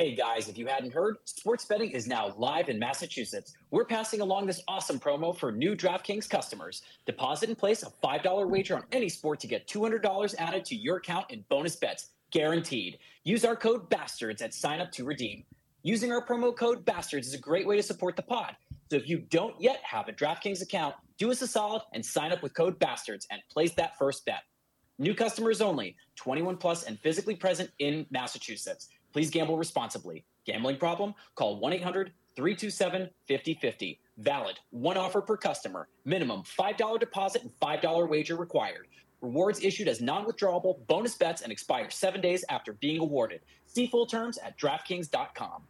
Hey guys, if you hadn't heard, sports betting is now live in Massachusetts. We're passing along this awesome promo for new DraftKings customers. Deposit and place a $5 wager on any sport to get $200 added to your account in bonus bets, guaranteed. Use our code BASTARDS at sign up to redeem. Using our promo code BASTARDS is a great way to support the pod. So if you don't yet have a DraftKings account, do us a solid and sign up with code BASTARDS and place that first bet. New customers only, 21 plus and physically present in Massachusetts. Please gamble responsibly. Gambling problem? Call 1 800 327 5050. Valid. One offer per customer. Minimum $5 deposit and $5 wager required. Rewards issued as non withdrawable bonus bets and expire seven days after being awarded. See full terms at DraftKings.com.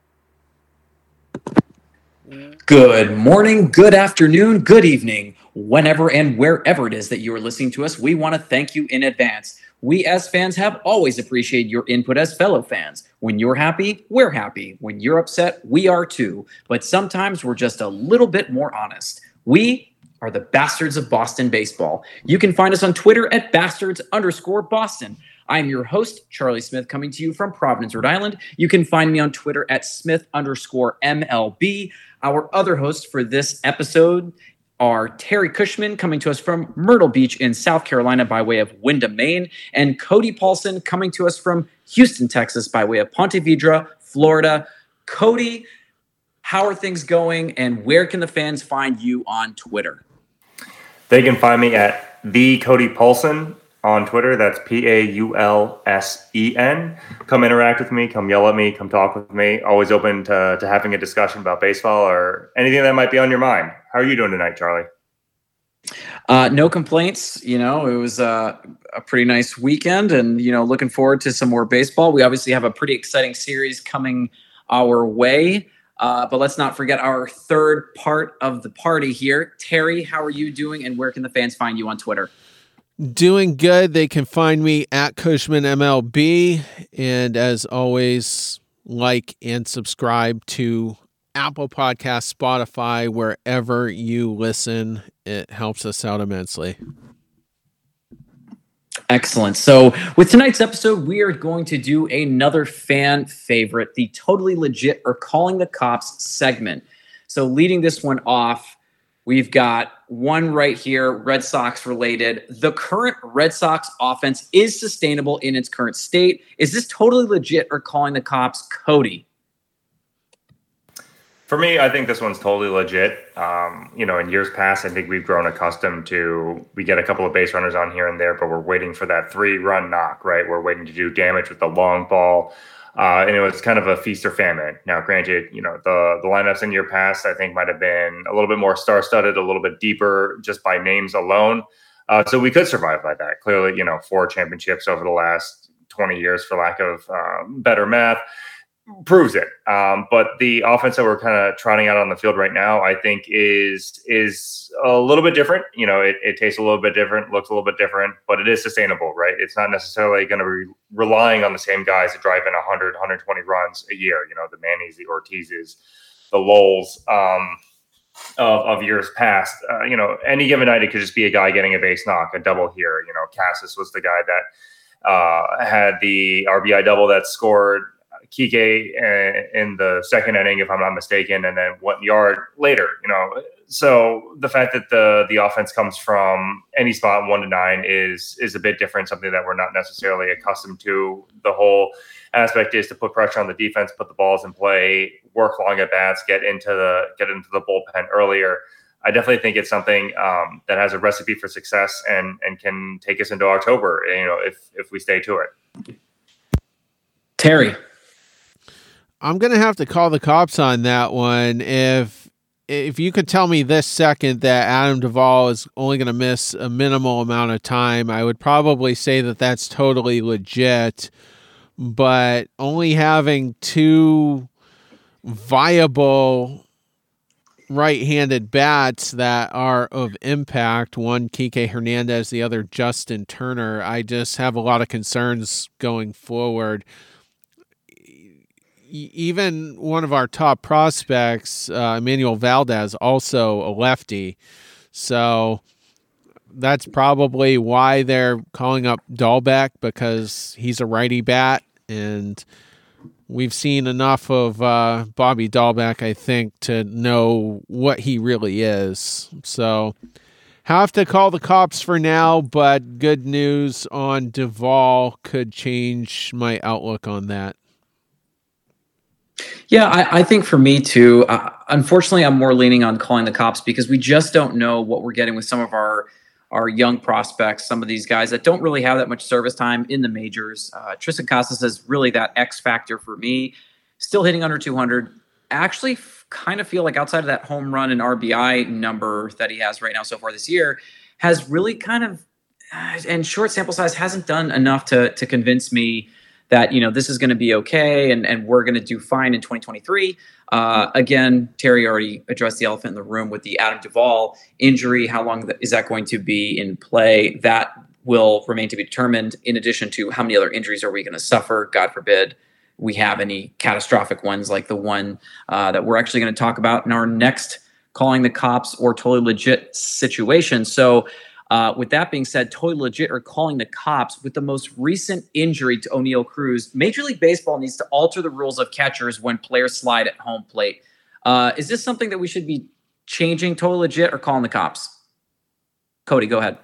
Good morning, good afternoon, good evening, whenever and wherever it is that you are listening to us. We want to thank you in advance. We as fans have always appreciated your input as fellow fans. When you're happy, we're happy. When you're upset, we are too. But sometimes we're just a little bit more honest. We are the bastards of Boston baseball. You can find us on Twitter at bastards underscore Boston. I'm your host, Charlie Smith, coming to you from Providence, Rhode Island. You can find me on Twitter at Smith underscore MLB. Our other host for this episode are Terry Cushman coming to us from Myrtle Beach in South Carolina by way of Windham, Maine, and Cody Paulsen coming to us from Houston, Texas by way of Ponte Vedra, Florida. Cody, how are things going and where can the fans find you on Twitter? They can find me at the Cody Paulsen on Twitter. That's P A U L S E N. Come interact with me, come yell at me, come talk with me. Always open to, to having a discussion about baseball or anything that might be on your mind. How are you doing tonight, Charlie? Uh, no complaints. You know, it was uh, a pretty nice weekend and, you know, looking forward to some more baseball. We obviously have a pretty exciting series coming our way. Uh, but let's not forget our third part of the party here. Terry, how are you doing and where can the fans find you on Twitter? Doing good. They can find me at Cushman MLB. And as always, like and subscribe to Apple Podcast, Spotify, wherever you listen. It helps us out immensely. Excellent. So, with tonight's episode, we are going to do another fan favorite, the totally legit or calling the cops segment. So, leading this one off, we've got one right here, Red Sox related. The current Red Sox offense is sustainable in its current state. Is this totally legit or calling the cops, Cody? For me, I think this one's totally legit. Um, you know, in years past, I think we've grown accustomed to we get a couple of base runners on here and there, but we're waiting for that three run knock, right? We're waiting to do damage with the long ball. Uh, and it was kind of a feast or famine. Now, granted, you know the the lineups in year past, I think, might have been a little bit more star studded, a little bit deeper, just by names alone. Uh, so we could survive by that. Clearly, you know, four championships over the last twenty years, for lack of um, better math proves it. Um, but the offense that we're kind of trotting out on the field right now, I think, is is a little bit different. You know, it, it tastes a little bit different, looks a little bit different, but it is sustainable, right? It's not necessarily going to be relying on the same guys to drive in 100, 120 runs a year. You know, the Mannies, the Ortizes, the Lowells. Um, of, of years past, uh, you know, any given night it could just be a guy getting a base knock, a double here. You know, Casas was the guy that uh, had the RBI double that scored Kike uh, in the second inning, if I'm not mistaken, and then one yard later. You know, so the fact that the the offense comes from any spot one to nine is is a bit different. Something that we're not necessarily accustomed to. The whole aspect is to put pressure on the defense, put the balls in play, work long at bats, get into the get into the bullpen earlier. I definitely think it's something um, that has a recipe for success and and can take us into October. You know, if if we stay to it. Terry, I'm gonna have to call the cops on that one. If if you could tell me this second that Adam Duvall is only to miss a minimal amount of time, I would probably say that that's totally legit. But only having two viable right-handed bats that are of impact, one Kike Hernandez, the other Justin Turner, I just have a lot of concerns going forward even one of our top prospects, uh, Enmanuel Valdez, also a lefty. So that's probably why they're calling up Dalbec because he's a righty bat. And we've seen enough of uh, Bobby Dalbec, I think, to know what he really is. So have to call the cops for now, but good news on Duvall could change my outlook on that. Yeah, I, I think for me too. Uh, unfortunately, I'm more leaning on calling the cops because we just don't know what we're getting with some of our our young prospects. Some of these guys that don't really have that much service time in the majors. Uh, Triston Casas is really that X factor for me. Still hitting under 200. Actually, f- kind of feel like outside of that home run and RBI number that he has right now so far this year, has really kind of uh, and short sample size hasn't done enough to to convince me that you know this is going to be okay and, and we're going to do fine in 2023 uh, again terry already addressed the elephant in the room with the adam duvall injury. How long is that going to be in play? That will remain to be determined in addition to how many other injuries are we going to suffer. God forbid we have any catastrophic ones like the one uh, that we're actually going to talk about in our next calling the cops or totally legit situation. So uh, with that being said, totally legit are calling the cops with the most recent injury to Oneil Cruz. Major League Baseball needs to alter the rules of catchers when players slide at home plate. Uh, is this something that we should be changing, totally legit, or calling the cops? Cody, go ahead.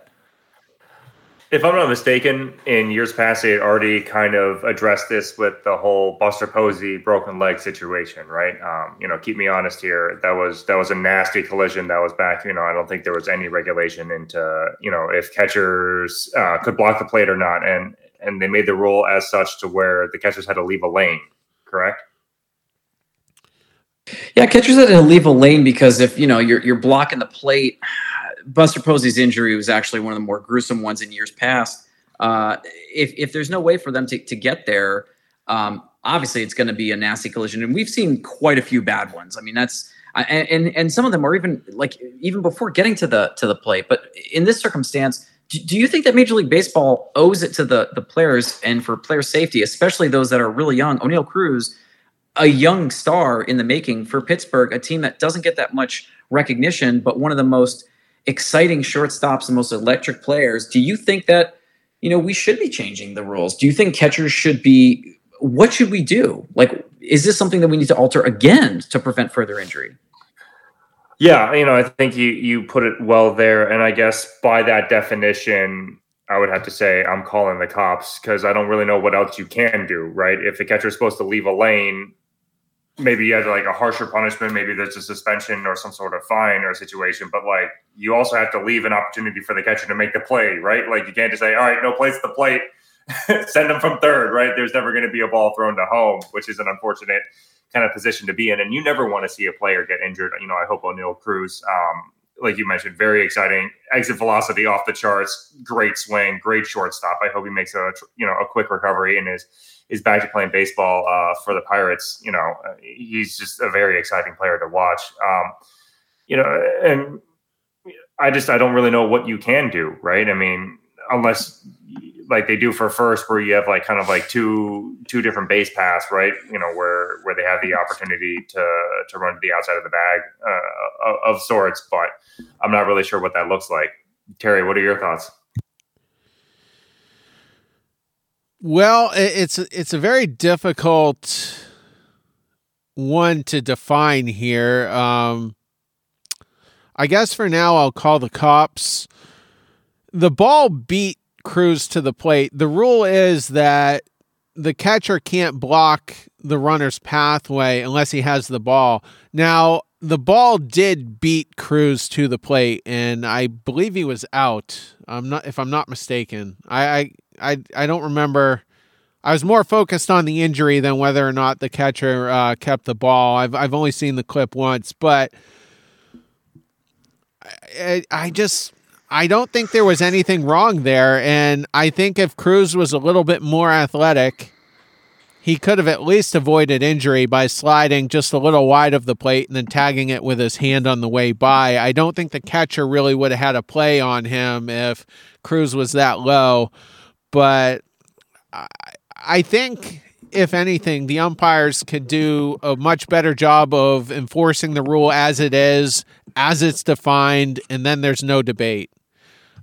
If I'm not mistaken, in years past, they had already kind of addressed this with the whole Buster Posey broken leg situation, right? Um, you know, keep me honest here. That was that was a nasty collision. That was back. You know, I don't think there was any regulation into you know if catchers uh, could block the plate or not, and and they made the rule as such to where the catchers had to leave a lane. Correct. Yeah, catchers had to leave a lane because if you know you're you're blocking the plate, Buster Posey's injury was actually one of the more gruesome ones in years past. Uh, if if there's no way for them to to get there, um, obviously it's going to be a nasty collision, and we've seen quite a few bad ones. I mean, that's and, and and some of them are even like even before getting to the to the plate. But in this circumstance, do, do you think that Major League Baseball owes it to the the players and for player safety, especially those that are really young? Oneil Cruz, a young star in the making for Pittsburgh, a team that doesn't get that much recognition, but one of the most exciting shortstops and most electric players. Do you think that you know we should be changing the rules? Do you think catchers should be? What should we do? Like, is this something that we need to alter again to prevent further injury? Yeah, you know, I think you you put it well there, and I guess by that definition, I would have to say I'm calling the cops because I don't really know what else you can do, right? If the catcher is supposed to leave a lane, maybe have like a harsher punishment, maybe there's a suspension or some sort of fine or situation, but like you also have to leave an opportunity for the catcher to make the play, right? Like you can't just say, all right, no place the plate, send them from third, right? There's never going to be a ball thrown to home, which is an unfortunate kind of position to be in. And you never want to see a player get injured. You know, I hope Oneil Cruz, um, like you mentioned, very exciting exit velocity off the charts, great swing, great shortstop. I hope he makes a you know a quick recovery and is is back to playing baseball uh, for the Pirates. You know, uh, he's just a very exciting player to watch. Um, you know, and I just I don't really know what you can do, right? I mean, unless like they do for first, where you have like kind of like two two different base paths, right? You know, where where they have the opportunity to to run to the outside of the bag uh, of, of sorts, but I'm not really sure what that looks like. Terry, what are your thoughts? Well, it's it's a very difficult one to define here. Um, I guess for now I'll call the cops. The ball beat Cruz to the plate. The rule is that the catcher can't block the runner's pathway unless he has the ball. Now, the ball did beat Cruz to the plate, and I believe he was out. I'm not, if I'm not mistaken. I, I, I, I don't remember. I was more focused on the injury than whether or not the catcher uh, kept the ball. I've, I've only seen the clip once, but I, I just I don't think there was anything wrong there, and I think if Cruz was a little bit more athletic he could have at least avoided injury by sliding just a little wide of the plate and then tagging it with his hand on the way by. I don't think the catcher really would have had a play on him if Cruz was that low, but I, I think if anything, the umpires could do a much better job of enforcing the rule as it is, as it's defined, and then there's no debate.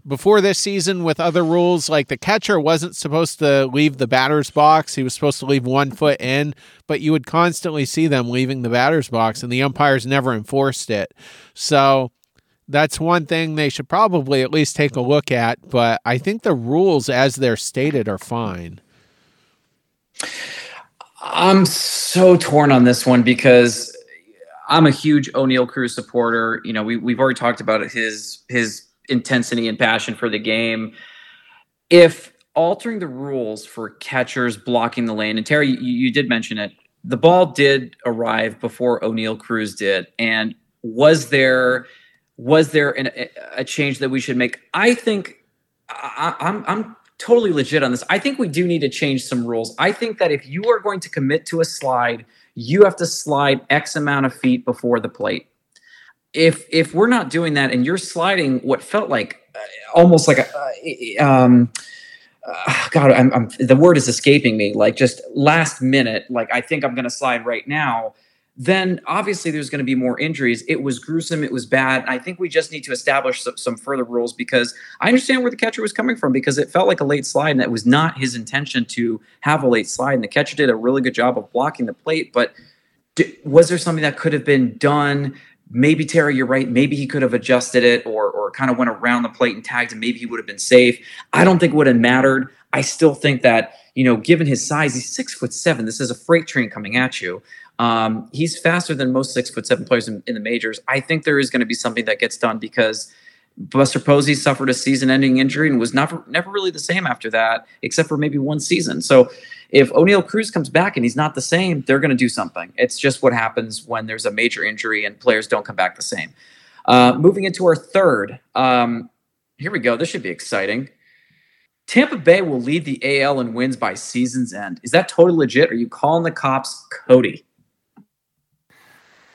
before this season with other rules, like the catcher wasn't supposed to leave the batter's box. He was supposed to leave one foot in, but you would constantly see them leaving the batter's box, and the umpires never enforced it. So that's one thing they should probably at least take a look at. But I think the rules, as they're stated, are fine. I'm so torn on this one because I'm a huge Oneil Cruz supporter. You know, we we've already talked about his his intensity and passion for the game. If altering the rules for catchers blocking the lane, and Terry, you, you did mention it, the ball did arrive before Oneil Cruz did, and was there was there an, a change that we should make? I think I, I'm I'm totally legit on this. I think we do need to change some rules. I think that if you are going to commit to a slide, you have to slide X amount of feet before the plate. If if we're not doing that and you're sliding what felt like uh, almost like a uh, um uh, God, I'm, I'm, the word is escaping me. Like just last minute, like I think I'm going to slide right now then obviously there's going to be more injuries. It was gruesome. It was bad. I think we just need to establish some, further rules because I understand where the catcher was coming from because it felt like a late slide and it was not his intention to have a late slide. And the catcher did a really good job of blocking the plate. But was there something that could have been done? Maybe Terry, you're right. Maybe he could have adjusted it or or kind of went around the plate and tagged, and maybe he would have been safe. I don't think it would have mattered. I still think that you know, given his size, he's six foot seven. This is a freight train coming at you. Um, he's faster than most six foot seven players in, in the majors. I think there is going to be something that gets done because Buster Posey suffered a season-ending injury and was never never really the same after that, except for maybe one season. So if Oneil Cruz comes back and he's not the same, they're going to do something. It's just what happens when there's a major injury and players don't come back the same. Uh, moving into our third, um, here we go. This should be exciting. Tampa Bay will lead the AL in wins by season's end. Is that totally legit? Are you calling the cops, Cody?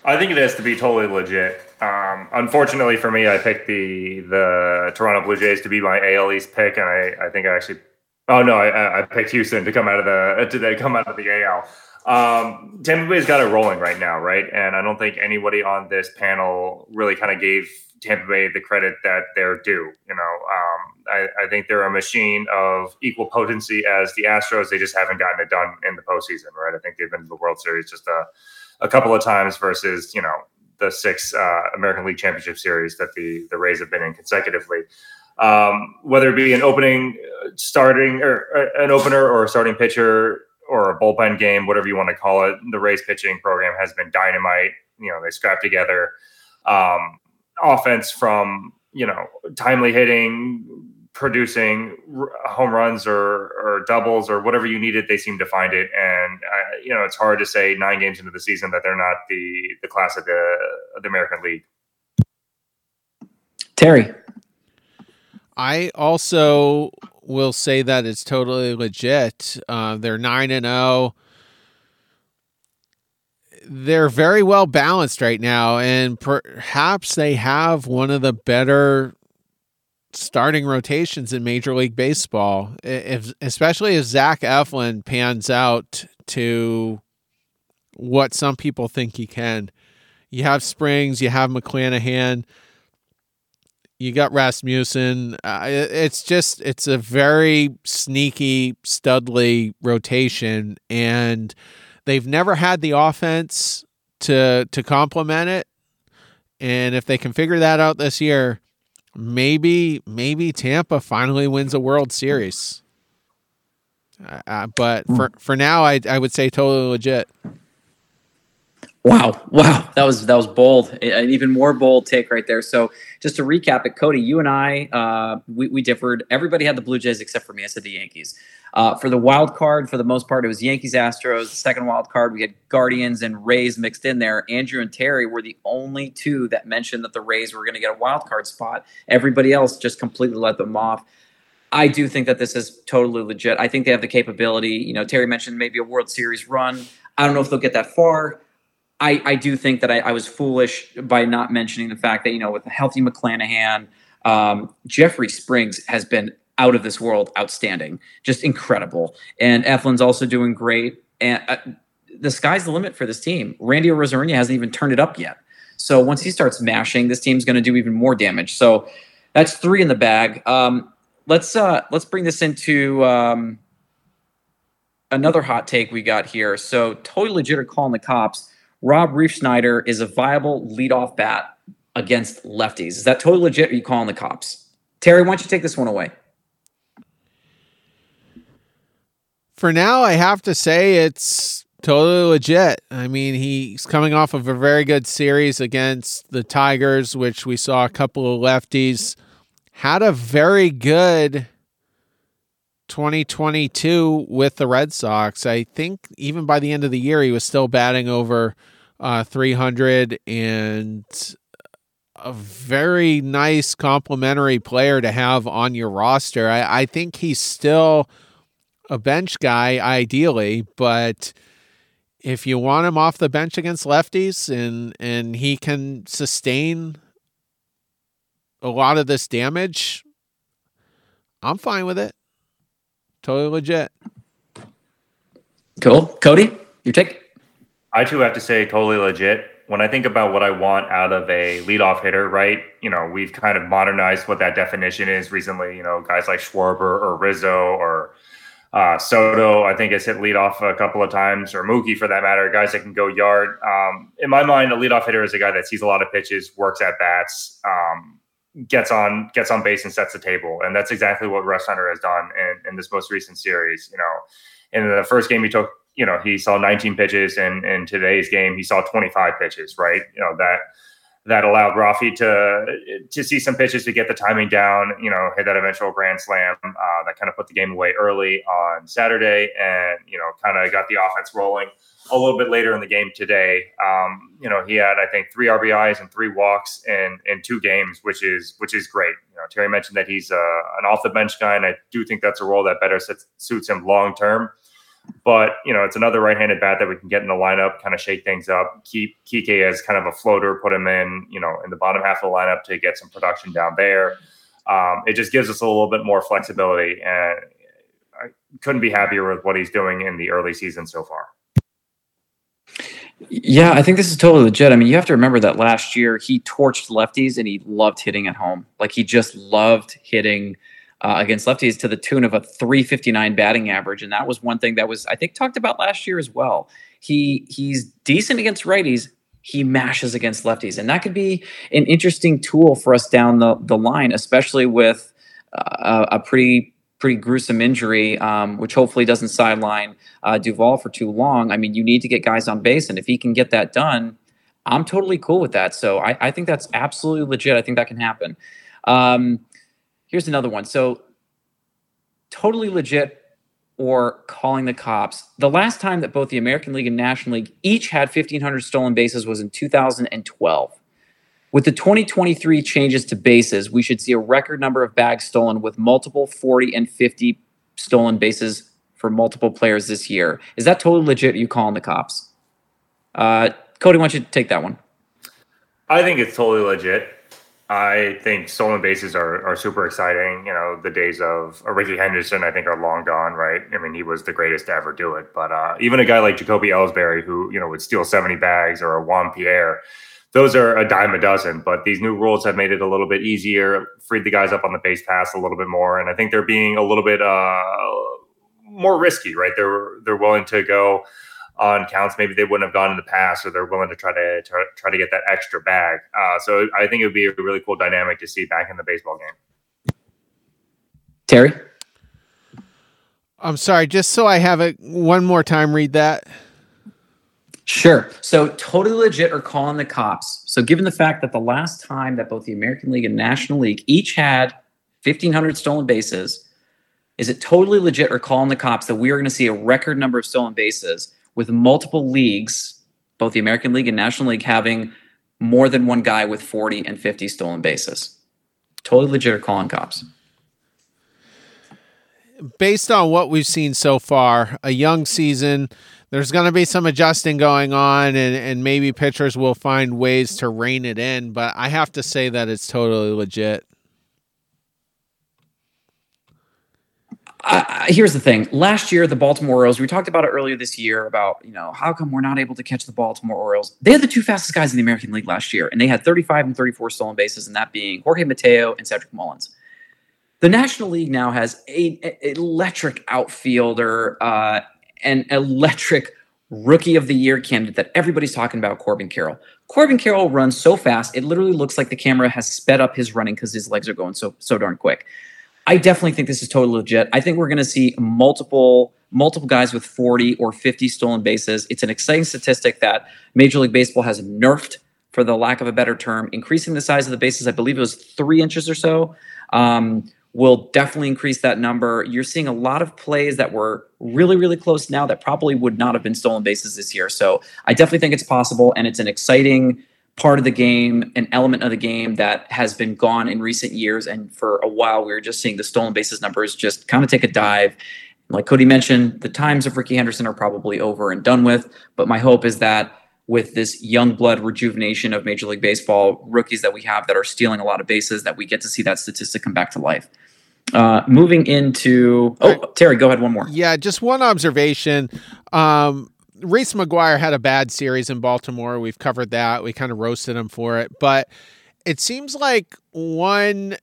I think it has to be totally legit. Um, unfortunately for me, I picked the the Toronto Blue Jays to be my AL East pick, and I, I think I actually oh no, I, I picked Houston to come out of the to come out of the AL. Um, Tampa Bay's got it rolling right now, right? And I don't think anybody on this panel really kind of gave Tampa Bay the credit that they're due. You know, um, I, I, think they're a machine of equal potency as the Astros. They just haven't gotten it done in the postseason, right? I think they've been to the World Series just a a couple of times versus you know the six uh, American League Championship Series that the the Rays have been in consecutively. Um, whether it be an opening, uh, starting or uh, an opener or a starting pitcher or a bullpen game, whatever you want to call it, the Rays pitching program has been dynamite. You know, they scrap together um, offense from you know timely hitting, producing home runs or, or doubles or whatever you needed, they seem to find it. And uh, you know, it's hard to say nine games into the season that they're not the the class of the of the American League. Terry, I also will say that it's totally legit. Uh, they're nine and zero. Oh. They're very well balanced right now, and perhaps they have one of the better starting rotations in Major League Baseball, if especially if Zach Eflin pans out to what some people think he can. You have Springs, you have McClanahan, you got Rasmussen. Uh, it's just it's a very sneaky Studley rotation, and they've never had the offense to to complement it. And if they can figure that out this year, maybe maybe Tampa finally wins a World Series. Uh, uh but hmm. for for now, I I would say totally legit. Wow, wow, that was that was bold, an even more bold take right there. So just to recap it, Cody, you and I, uh, we, we differed. Everybody had the Blue Jays except for me. I said the Yankees. Uh, for the wild card, for the most part, it was Yankees, Astros. The second wild card, we had Guardians and Rays mixed in there. Andrew and Terry were the only two that mentioned that the Rays were going to get a wild card spot. Everybody else just completely let them off. I do think that this is totally legit. I think they have the capability. You know, Terry mentioned maybe a World Series run. I don't know if they'll get that far. I, I do think that I, I was foolish by not mentioning the fact that, you know, with a healthy McClanahan, um, Jeffrey Springs has been out of this world outstanding, just incredible. And Eflin's also doing great. And uh, the sky's the limit for this team. Randy Arozarena hasn't even turned it up yet. So once he starts mashing, this team's going to do even more damage. So That's three in the bag. Um, let's uh, let's bring this into um, another hot take we got here. So totally legit are calling the cops. Rob Refsnyder is a viable leadoff bat against lefties. Is that totally legit? Or are you calling the cops? Terry, why don't you take this one away? For now, I have to say it's totally legit. I mean, he's coming off of a very good series against the Tigers, which we saw a couple of lefties. Had a very good 2022 with the Red Sox. I think even by the end of the year, he was still batting over uh, 300 and a very nice complimentary player to have on your roster. I, I think he's still a bench guy ideally, but if you want him off the bench against lefties and and he can sustain a lot of this damage, I'm fine with it. Totally legit. Cool. Cody, your take? I too have to say totally legit. When I think about what I want out of a leadoff hitter, right? You know, we've kind of modernized what that definition is recently. You know, guys like Schwarber or Rizzo or uh, Soto, I think, has hit leadoff a couple of times, or Mookie for that matter, guys that can go yard. Um, in my mind, a leadoff hitter is a guy that sees a lot of pitches, works at bats, um, gets on gets on base and sets the table, and that's exactly what Refsnyder has done in, in this most recent series. You know, in the first game he took, you know, he saw 19 pitches, and in today's game he saw 25 pitches. Right, you know that that allowed Rafi to to see some pitches to get the timing down. You know, hit that eventual grand slam uh, that kind of put the game away early on Saturday, and you know, kind of got the offense rolling a little bit later in the game today. Um, you know, he had I think three RBIs and three walks in in two games, which is which is great. You know, Terry mentioned that he's uh, an off the bench guy, and I do think that's a role that better sits, suits him long term. But you know, it's another right-handed bat that we can get in the lineup, kind of shake things up. Keep Kike as kind of a floater, put him in, you know, in the bottom half of the lineup to get some production down there. Um, it just gives us a little bit more flexibility, and I couldn't be happier with what he's doing in the early season so far. Yeah, I think this is totally legit. I mean, you have to remember that last year he torched lefties and he loved hitting at home. Like he just loved hitting uh, against lefties to the tune of a 359 batting average, and that was one thing that was I think talked about last year as well. He he's decent against righties. He mashes against lefties, and that could be an interesting tool for us down the the line, especially with uh, a pretty pretty gruesome injury, um, which hopefully doesn't sideline uh, Duvall for too long. I mean, you need to get guys on base, and if he can get that done, I'm totally cool with that. So I, I think that's absolutely legit. I think that can happen. Um, Here's another one. So, totally legit or calling the cops. The last time that both the American League and National League each had 1,500 stolen bases was in 2012. With the 2023 changes to bases, we should see a record number of bags stolen with multiple 40 and 50 stolen bases for multiple players this year. Is that totally legit? Are you calling the cops? Uh, Cody, why don't you take that one? I think it's totally legit. I think stolen bases are, are super exciting. You know, the days of uh, Rickey Henderson, I think, are long gone, right? I mean, he was the greatest to ever do it. But uh, even a guy like Jacoby Ellsbury, who, you know, would steal 70 bags, or a Juan Pierre, those are a dime a dozen. But these new rules have made it a little bit easier, freed the guys up on the base pass a little bit more. And I think they're being a little bit uh, more risky, right? They're, they're willing to go on counts maybe they wouldn't have gone in the past, or they're willing to try to try, try to get that extra bag. Uh, so I think it would be a really cool dynamic to see back in the baseball game. Terry, I'm sorry, just so I have it one more time. Read that. Sure. So totally legit or calling the cops. So given the fact that the last time that both the American League and National League each had 1,500 stolen bases, is it totally legit or calling the cops that we are going to see a record number of stolen bases? with multiple leagues, both the American League and National League, having more than one guy with 40 and 50 stolen bases. Totally legit or calling cops. Based on what we've seen so far, a young season, there's going to be some adjusting going on, and, and maybe pitchers will find ways to rein it in. But I have to say that it's totally legit. uh, here's the thing. Last year, the Baltimore Orioles, we talked about it earlier this year about, you know, how come we're not able to catch the Baltimore Orioles? They had the two fastest guys in the American League last year, and they had 35 and 34 stolen bases, and that being Jorge Mateo and Cedric Mullins. The National League now has a, electric outfielder, uh, an electric rookie of the year candidate that everybody's talking about, Corbin Carroll. Corbin Carroll runs so fast, it literally looks like the camera has sped up his running because his legs are going so so darn quick. I definitely think this is totally legit. I think we're going to see multiple multiple guys with 40 or 50 stolen bases. It's an exciting statistic that Major League Baseball has nerfed, for the lack of a better term, increasing the size of the bases. I believe it was three inches or so. Um, will definitely increase that number. You're seeing a lot of plays that were really, really close now that probably would not have been stolen bases this year. So I definitely think it's possible, and it's an exciting part of the game, an element of the game that has been gone in recent years. And for a while, we were just seeing the stolen bases numbers just kind of take a dive. Like Cody mentioned, the times of Rickey Henderson are probably over and done with. But my hope is that with this young blood rejuvenation of Major League Baseball rookies that we have that are stealing a lot of bases, that we get to see that statistic come back to life. Uh, moving into oh Terry, go ahead one more. Yeah, just one observation. Um, Reese McGuire had a bad series in Baltimore. We've covered that. We kind of roasted him for it, but it seems like one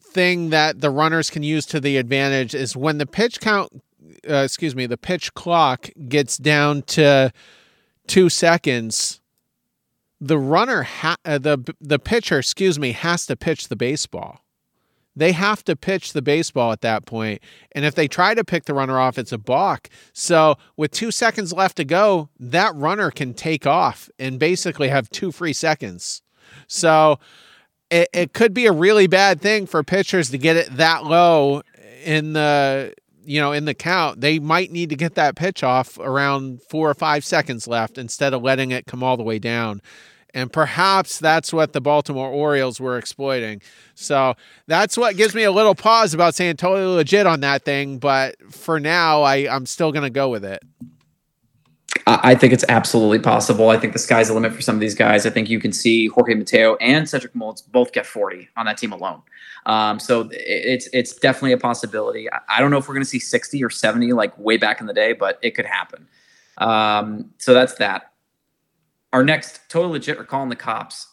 thing that the runners can use to the advantage is when the pitch count, uh, excuse me, the pitch clock gets down to two seconds. The runner, ha- uh, the the pitcher, excuse me, has to pitch the baseball. They have to pitch the baseball at that. And if they try to pick the runner off, it's a balk. So with two seconds left to go, that runner can take off and basically have two free seconds. So it, it could be a really bad thing for pitchers to get it that low in the you know in the count they might need to get that pitch off around four or five seconds left instead of letting it come all the way down and perhaps that's what the Baltimore Orioles were exploiting. So that's what gives me a little pause about saying totally legit on that thing. But for now, I, I'm still going to go with it. I think it's absolutely possible. I think the sky's the limit for some of these guys. I think you can see Jorge Mateo and Cedric Mullins both get 40 on that team alone. Um, so it's it's definitely a possibility. I don't know if we're going to see 60 or 70 like way back in the day, but it could happen. Um, so that's that. Our next total legit are calling the cops.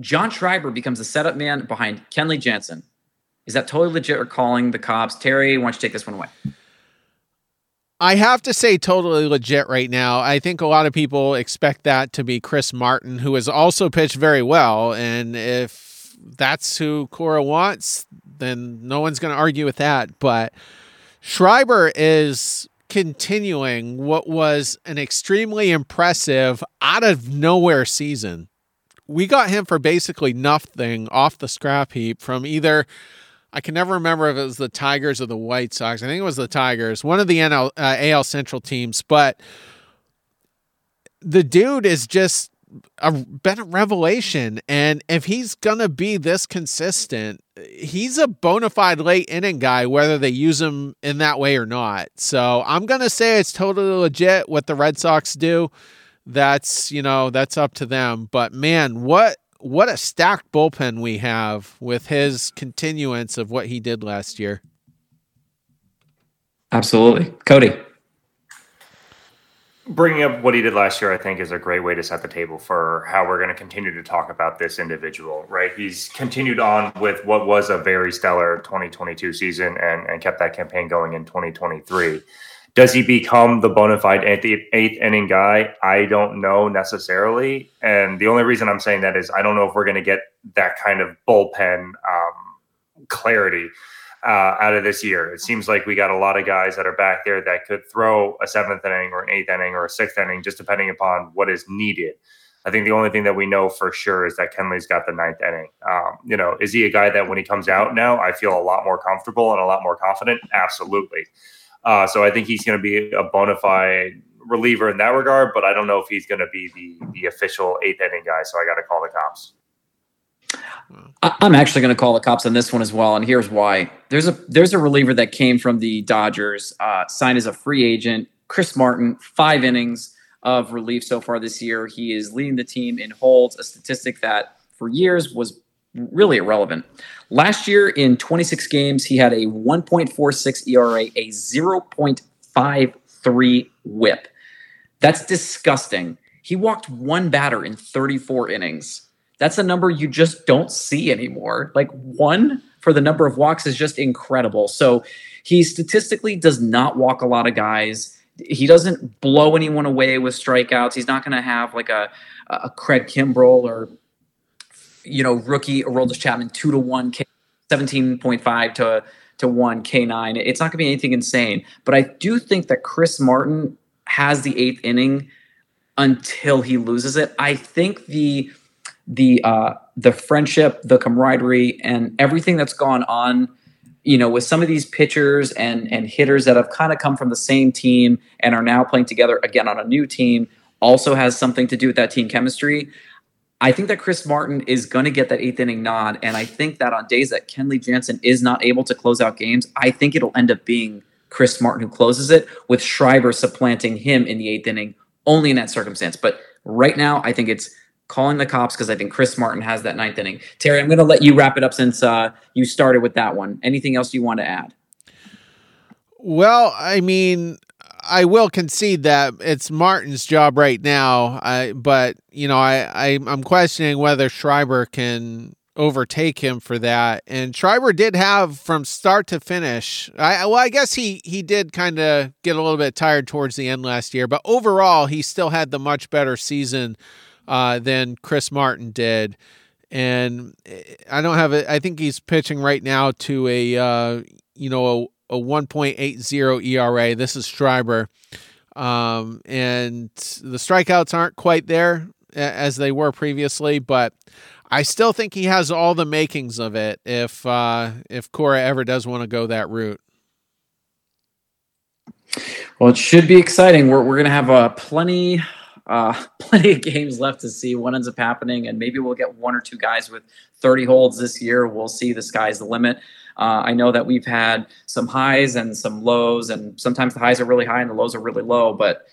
John Schreiber becomes the setup man behind Kenley Jansen. Is that totally legit or calling the cops? Terry, why don't you take this one away? I have to say totally legit right now. I think a lot of people expect that to be Chris Martin, who has also pitched very well. And if that's who Cora wants, then no one's going to argue with that. But Schreiber is continuing what was an extremely impressive out of nowhere season. We got him for basically nothing off the scrap heap from either I can never remember if it was the Tigers or the White Sox. I think it was the Tigers, one of the NL, uh, AL Central teams. But the dude is just a been a revelation. And if he's gonna be this consistent, he's a bona fide late inning guy, whether they use him in that way or not. So I'm gonna say it's totally legit what the Red Sox do. That's you know that's up to them. But man, what what a stacked bullpen we have with his continuance of what he did last year. Absolutely, Cody bringing up what he did last year, I think, is a great way to set the table for how we're going to continue to talk about this individual, right? He's continued on with what was a very stellar 2022 season and, and kept that campaign going in 2023. Does he become the bona fide eighth, eighth inning guy? I don't know necessarily. And the only reason I'm saying that is I don't know if we're going to get that kind of bullpen um, clarity uh, out of this year. It seems like we got a lot of guys that are back there that could throw a seventh inning or an eighth inning or a sixth inning, just depending upon what is needed. I think the only thing that we know for sure is that Kenley's got the ninth inning. Um, you know, is he a guy that when he comes out now, I feel a lot more comfortable and a lot more confident? Absolutely. Uh, so I think he's going to be a bona fide reliever in that regard, but I don't know if he's going to be the the official eighth inning guy. So I got to call the cops. I'm actually going to call the cops on this one as well, and here's why. There's a there's a reliever that came from the Dodgers, uh, signed as a free agent. Chris Martin, five innings of relief so far this year. He is leading the team in holds, a statistic that for years was really irrelevant. Last year in 26 games, he had a 1.46 ERA, a 0.53 whip. That's disgusting. He walked one batter in 34 innings. That's a number you just don't see anymore. Like one for the number of walks is just incredible. So he statistically does not walk a lot of guys. He doesn't blow anyone away with strikeouts. He's not going to have like a, a Craig Kimbrel or you know, rookie Aroldis Chapman two to one, K, 17.5 to to one K9. It's not going to be anything insane, but I do think that Chris Martin has the eighth inning until he loses it. I think the the uh, the friendship, the camaraderie, and everything that's gone on, you know, with some of these pitchers and and hitters that have kind of come from the same team and are now playing together again on a new team, also has something to do with that team chemistry. I think that Chris Martin is going to get that eighth inning nod. And I think that on days that Kenley Jansen is not able to close out games, I think it'll end up being Chris Martin who closes it, with Schreiber supplanting him in the eighth inning only in that circumstance. But right now, I think it's calling the cops because I think Chris Martin has that ninth inning. Terry, I'm going to let you wrap it up since uh, you started with that one. Anything else you want to add? Well, I mean, I will concede that it's Martin's job right now. I, but you know, I, I I'm questioning whether Schreiber can overtake him for that. And Schreiber did have from start to finish. I well, I guess he he did kind of get a little bit tired towards the end last year, but overall, he still had the much better season uh, than Chris Martin did. And I don't have it. I think he's pitching right now to a uh, you know a 1.80 ERA. This is Schreiber. Um, and the strikeouts aren't quite there as they were previously, but I still think he has all the makings of it if uh, if Cora ever does want to go that route. Well, it should be exciting. We're, we're going to have uh, plenty uh, plenty of games left to see what ends up happening, and maybe we'll get one or two guys with 30 holds this year. We'll see. The sky's the limit. Uh, I know that we've had some highs and some lows, and sometimes the highs are really high and the lows are really low. But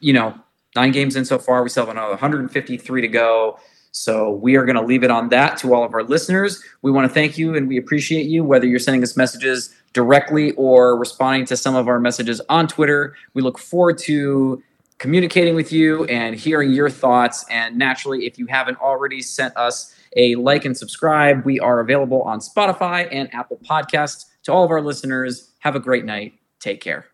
you know, nine games in so far, we still have another 153 to go. So we are going to leave it on that to all of our listeners. We want to thank you and we appreciate you, whether you're sending us messages directly or responding to some of our messages on Twitter. We look forward to communicating with you and hearing your thoughts. And naturally, if you haven't already sent us a like and subscribe. We are available on Spotify and Apple Podcasts. To all of our listeners, have a great night. Take care.